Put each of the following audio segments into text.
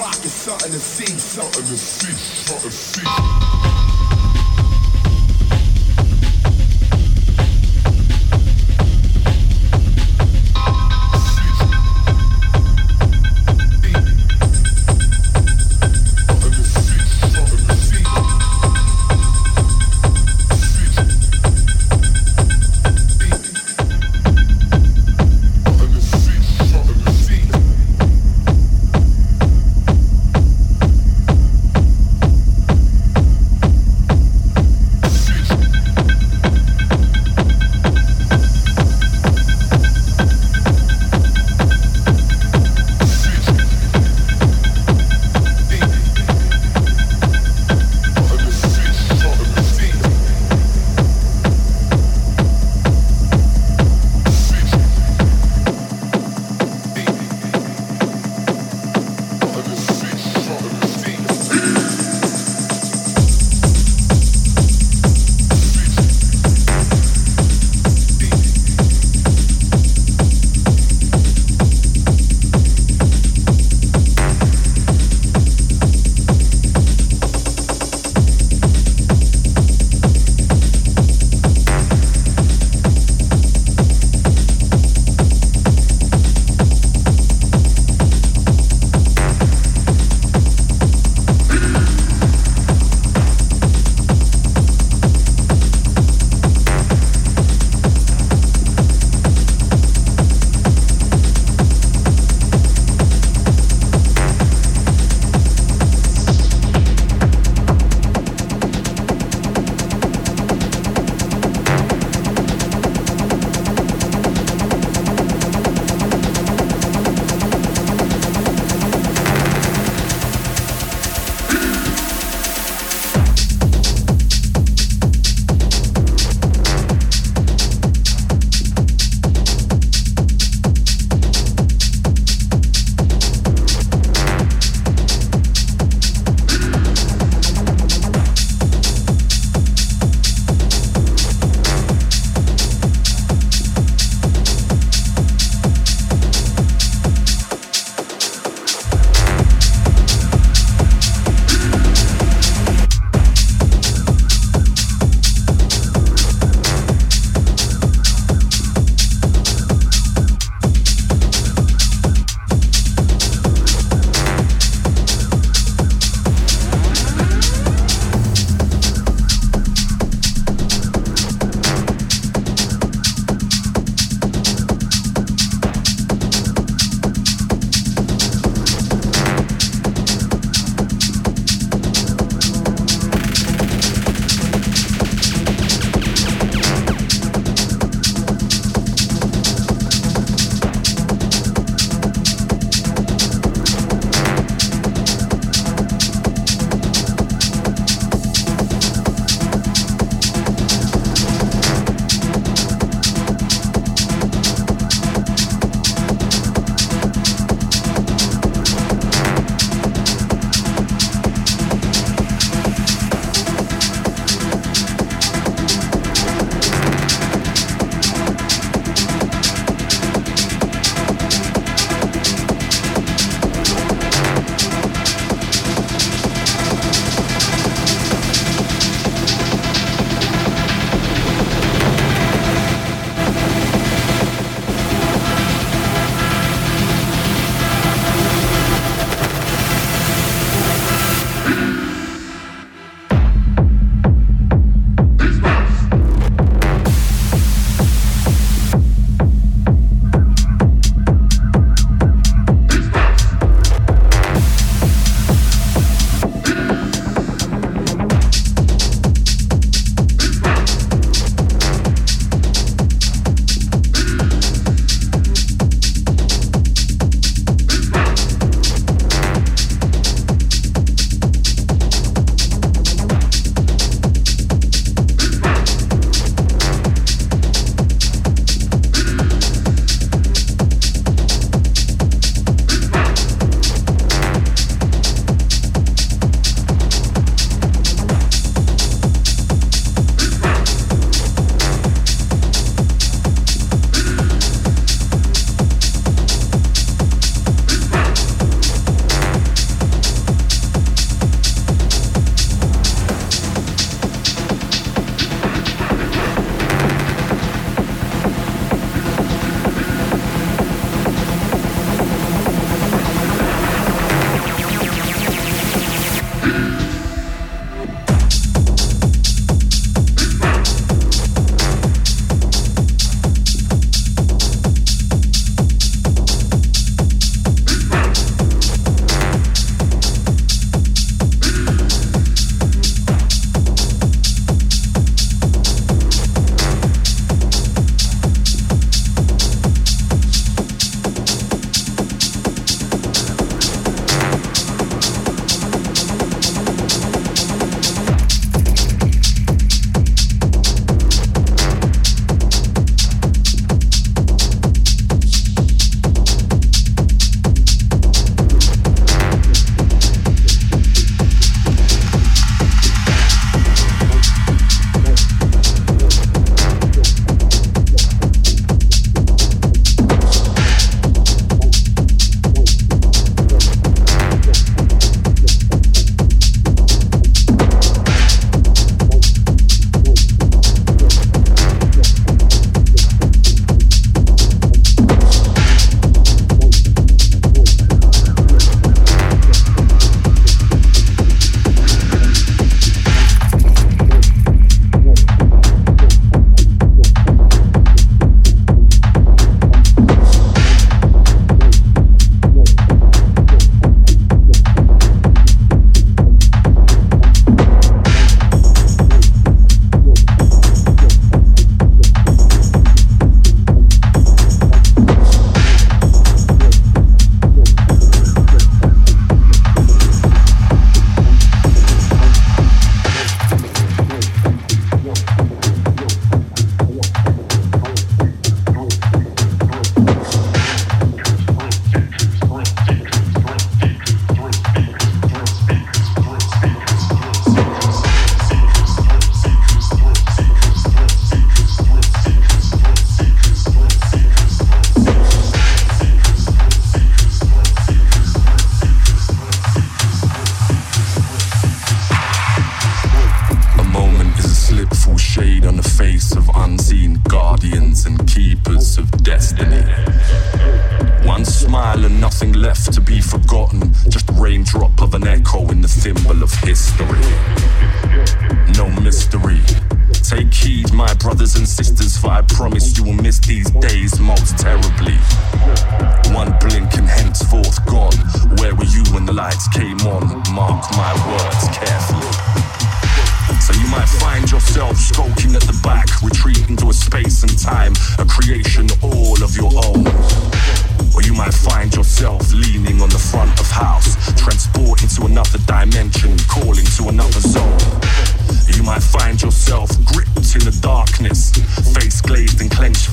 Rock, it's something to see, something to see, something to see.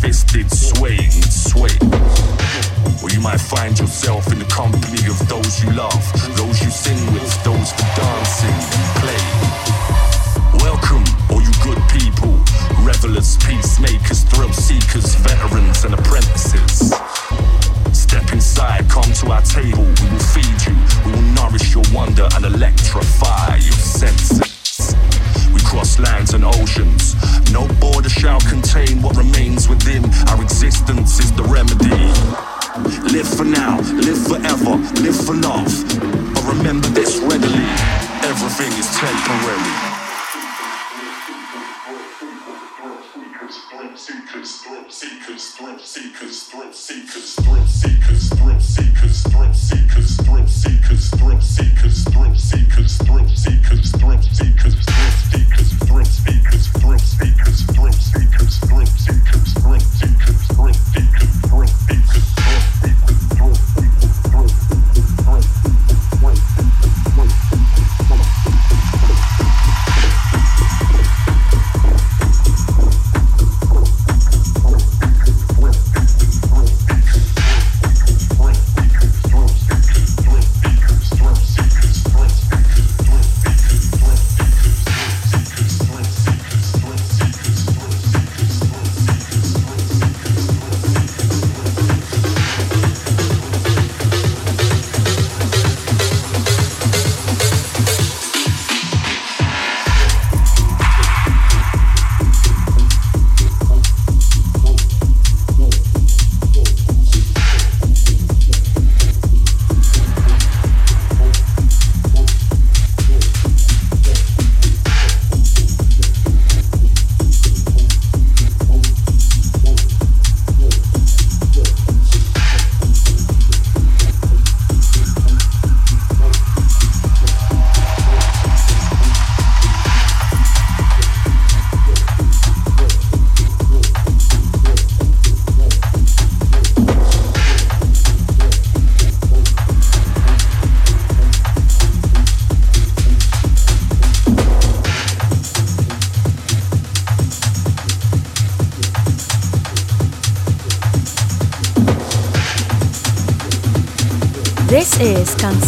fisted sway, sway. Or you might find yourself in the company of those you love, those you sing with, those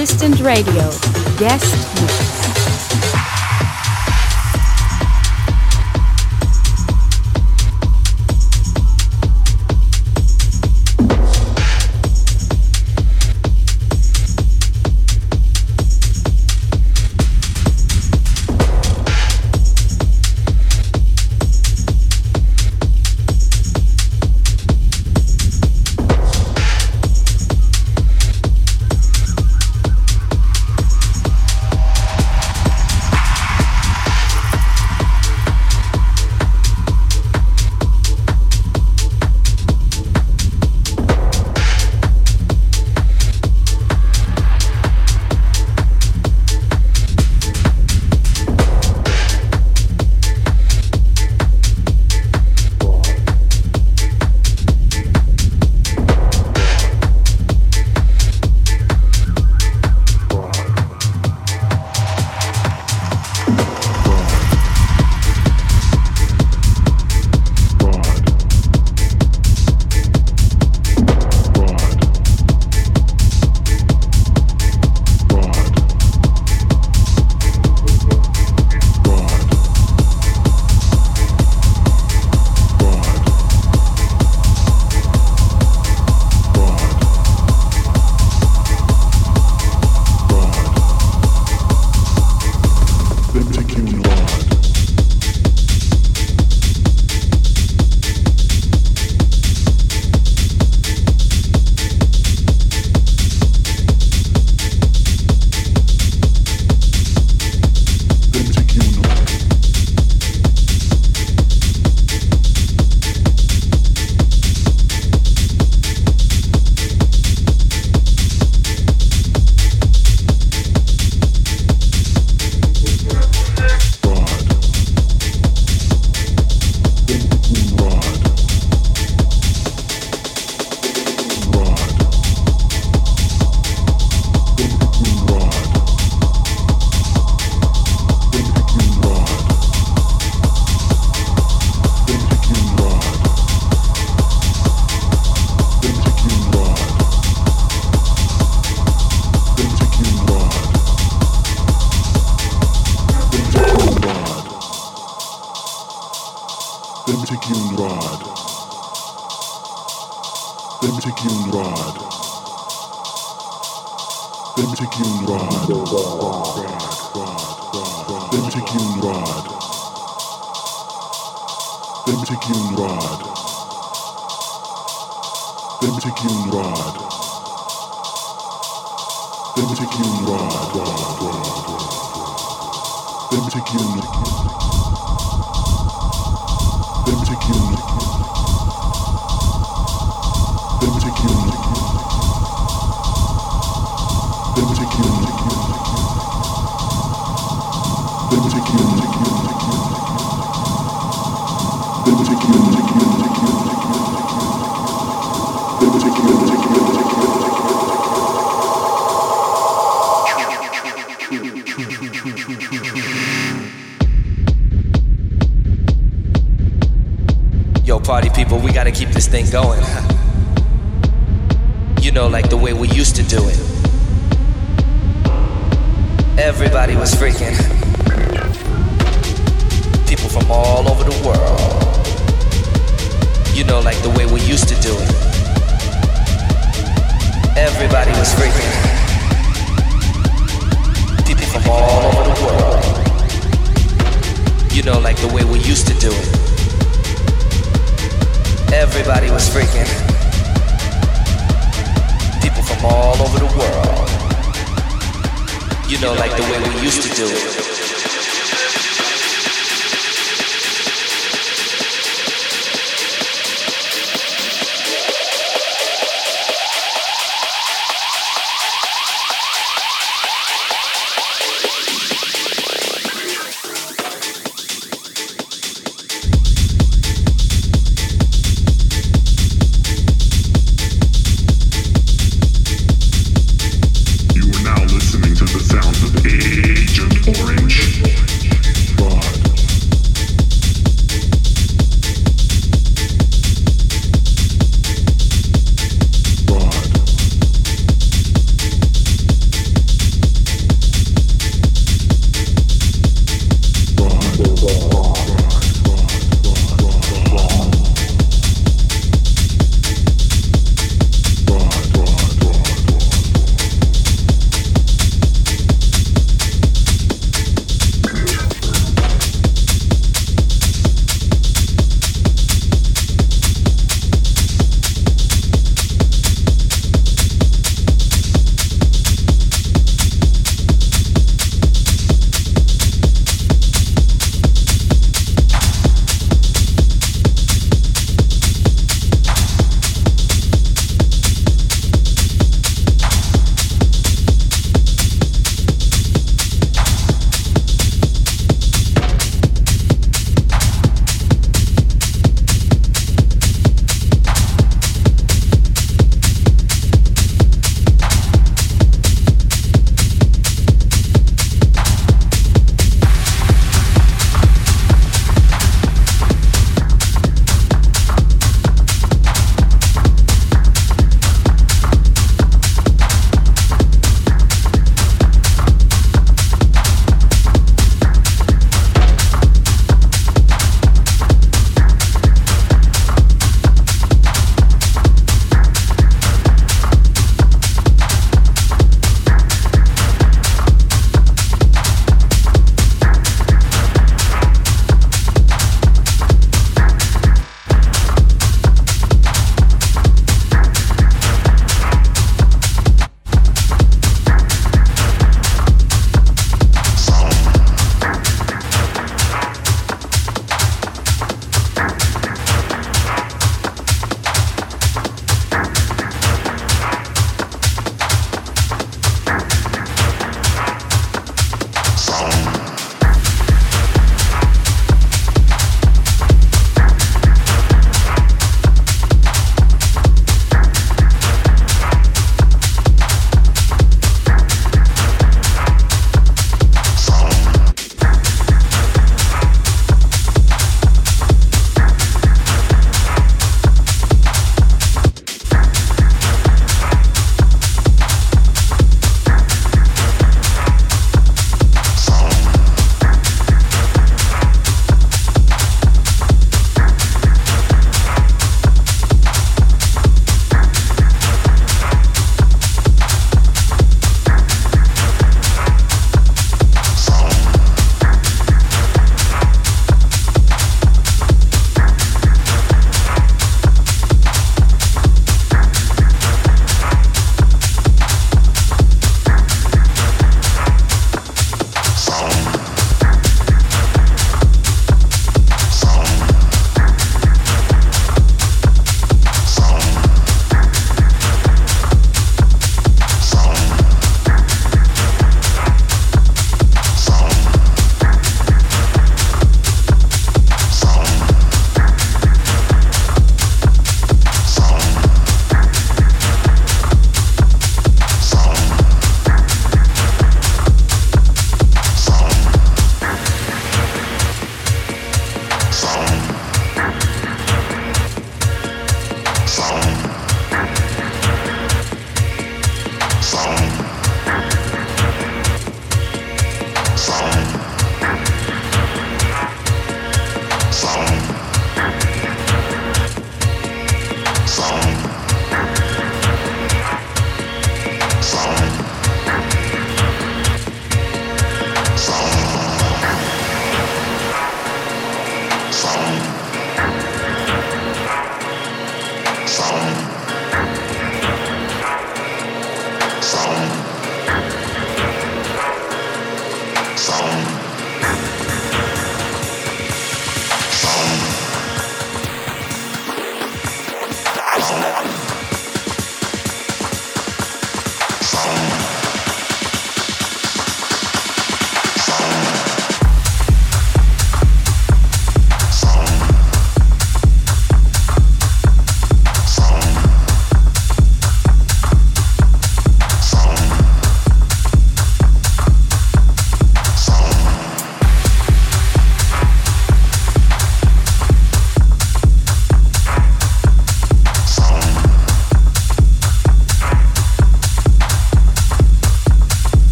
Assistant Radio guest mix. Let me take you on the ride. Let me take you on the let thing going. You know, like the way we used to do it. Everybody was freaking. People from all over the world. You know, like the way we used to do it. Everybody was freaking. People from all over the world. You know, like the way we used to do it. Everybody was freaking. People from all over the world. You know, like the way we used to do it.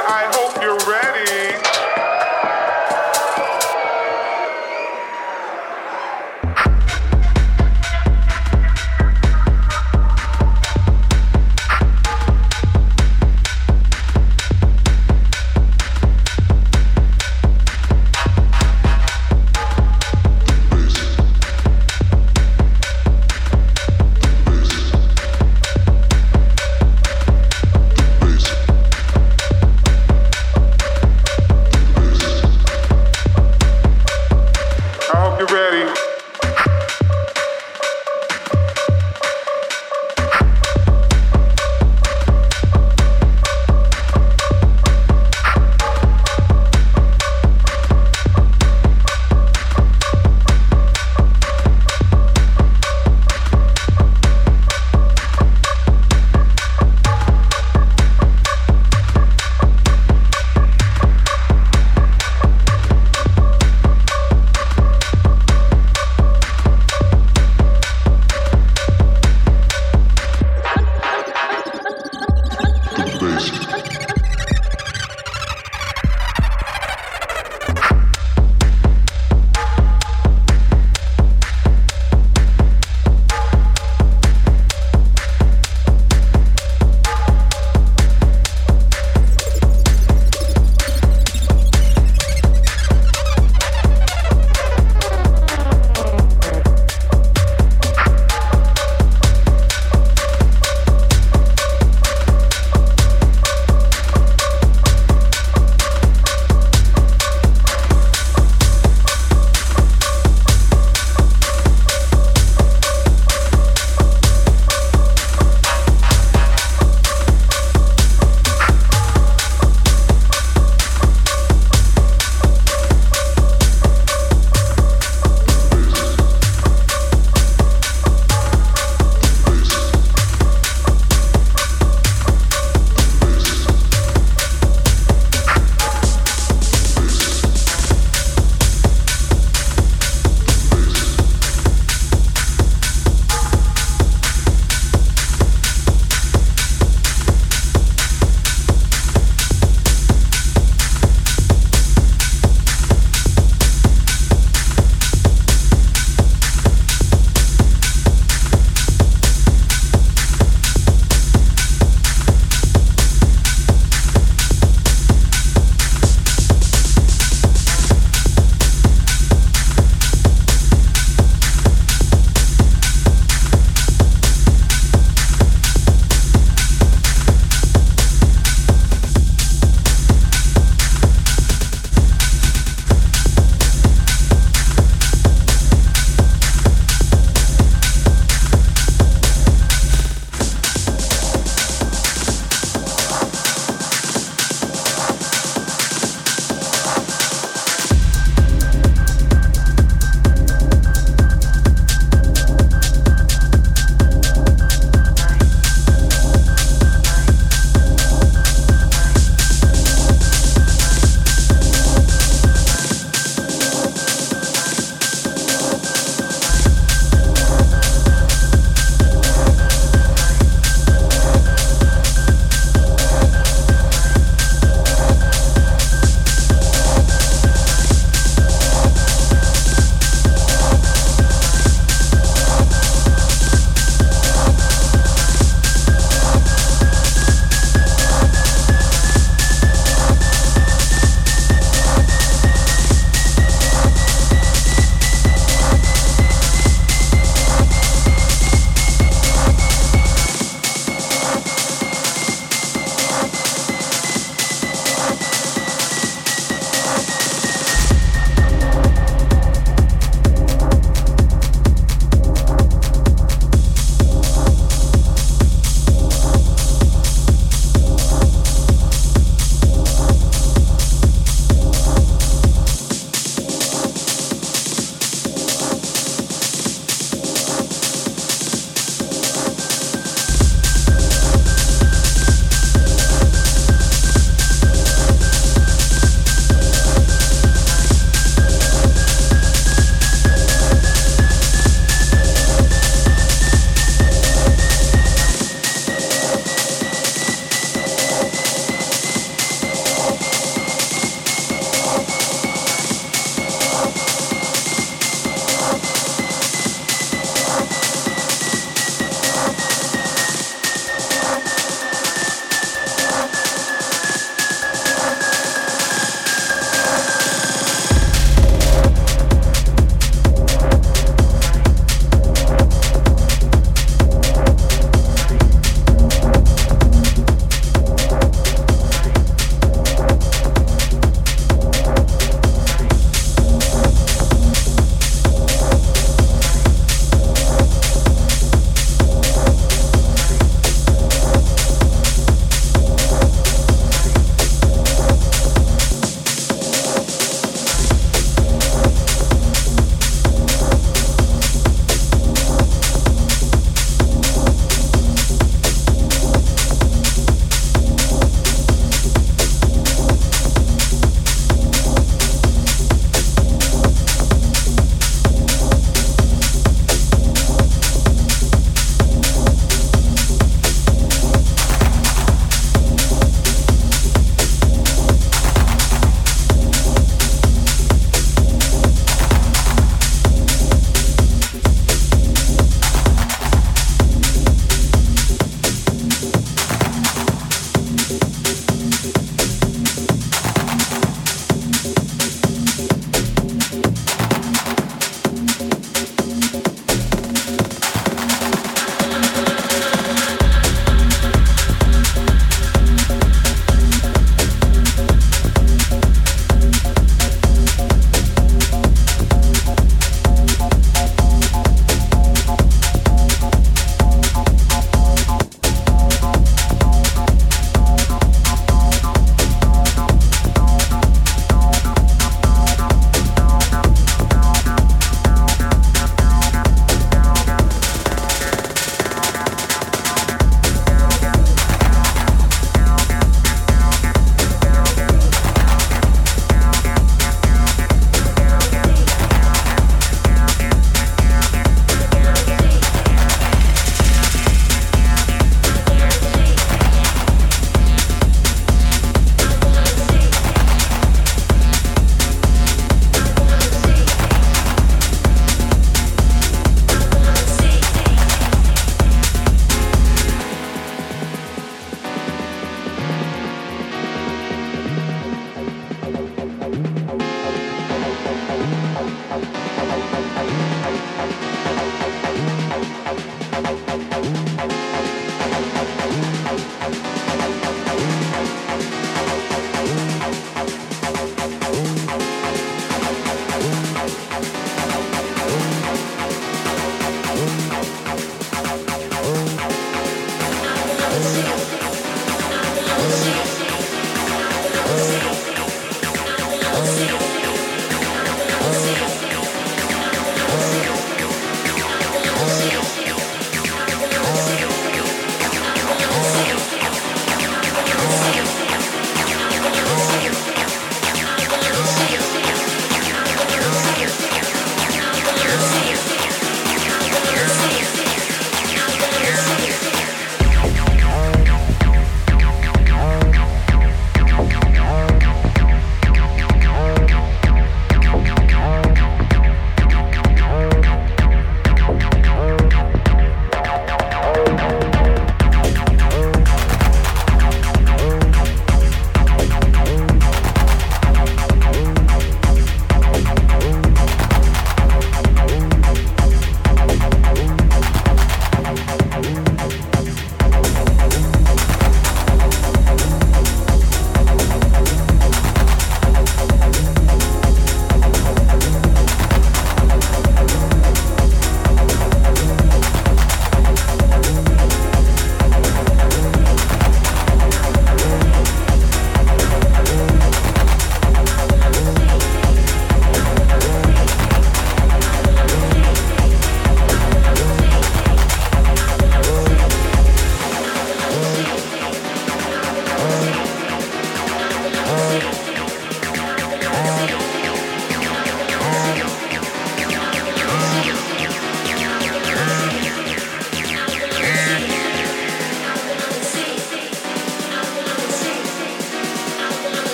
I hope you're ready.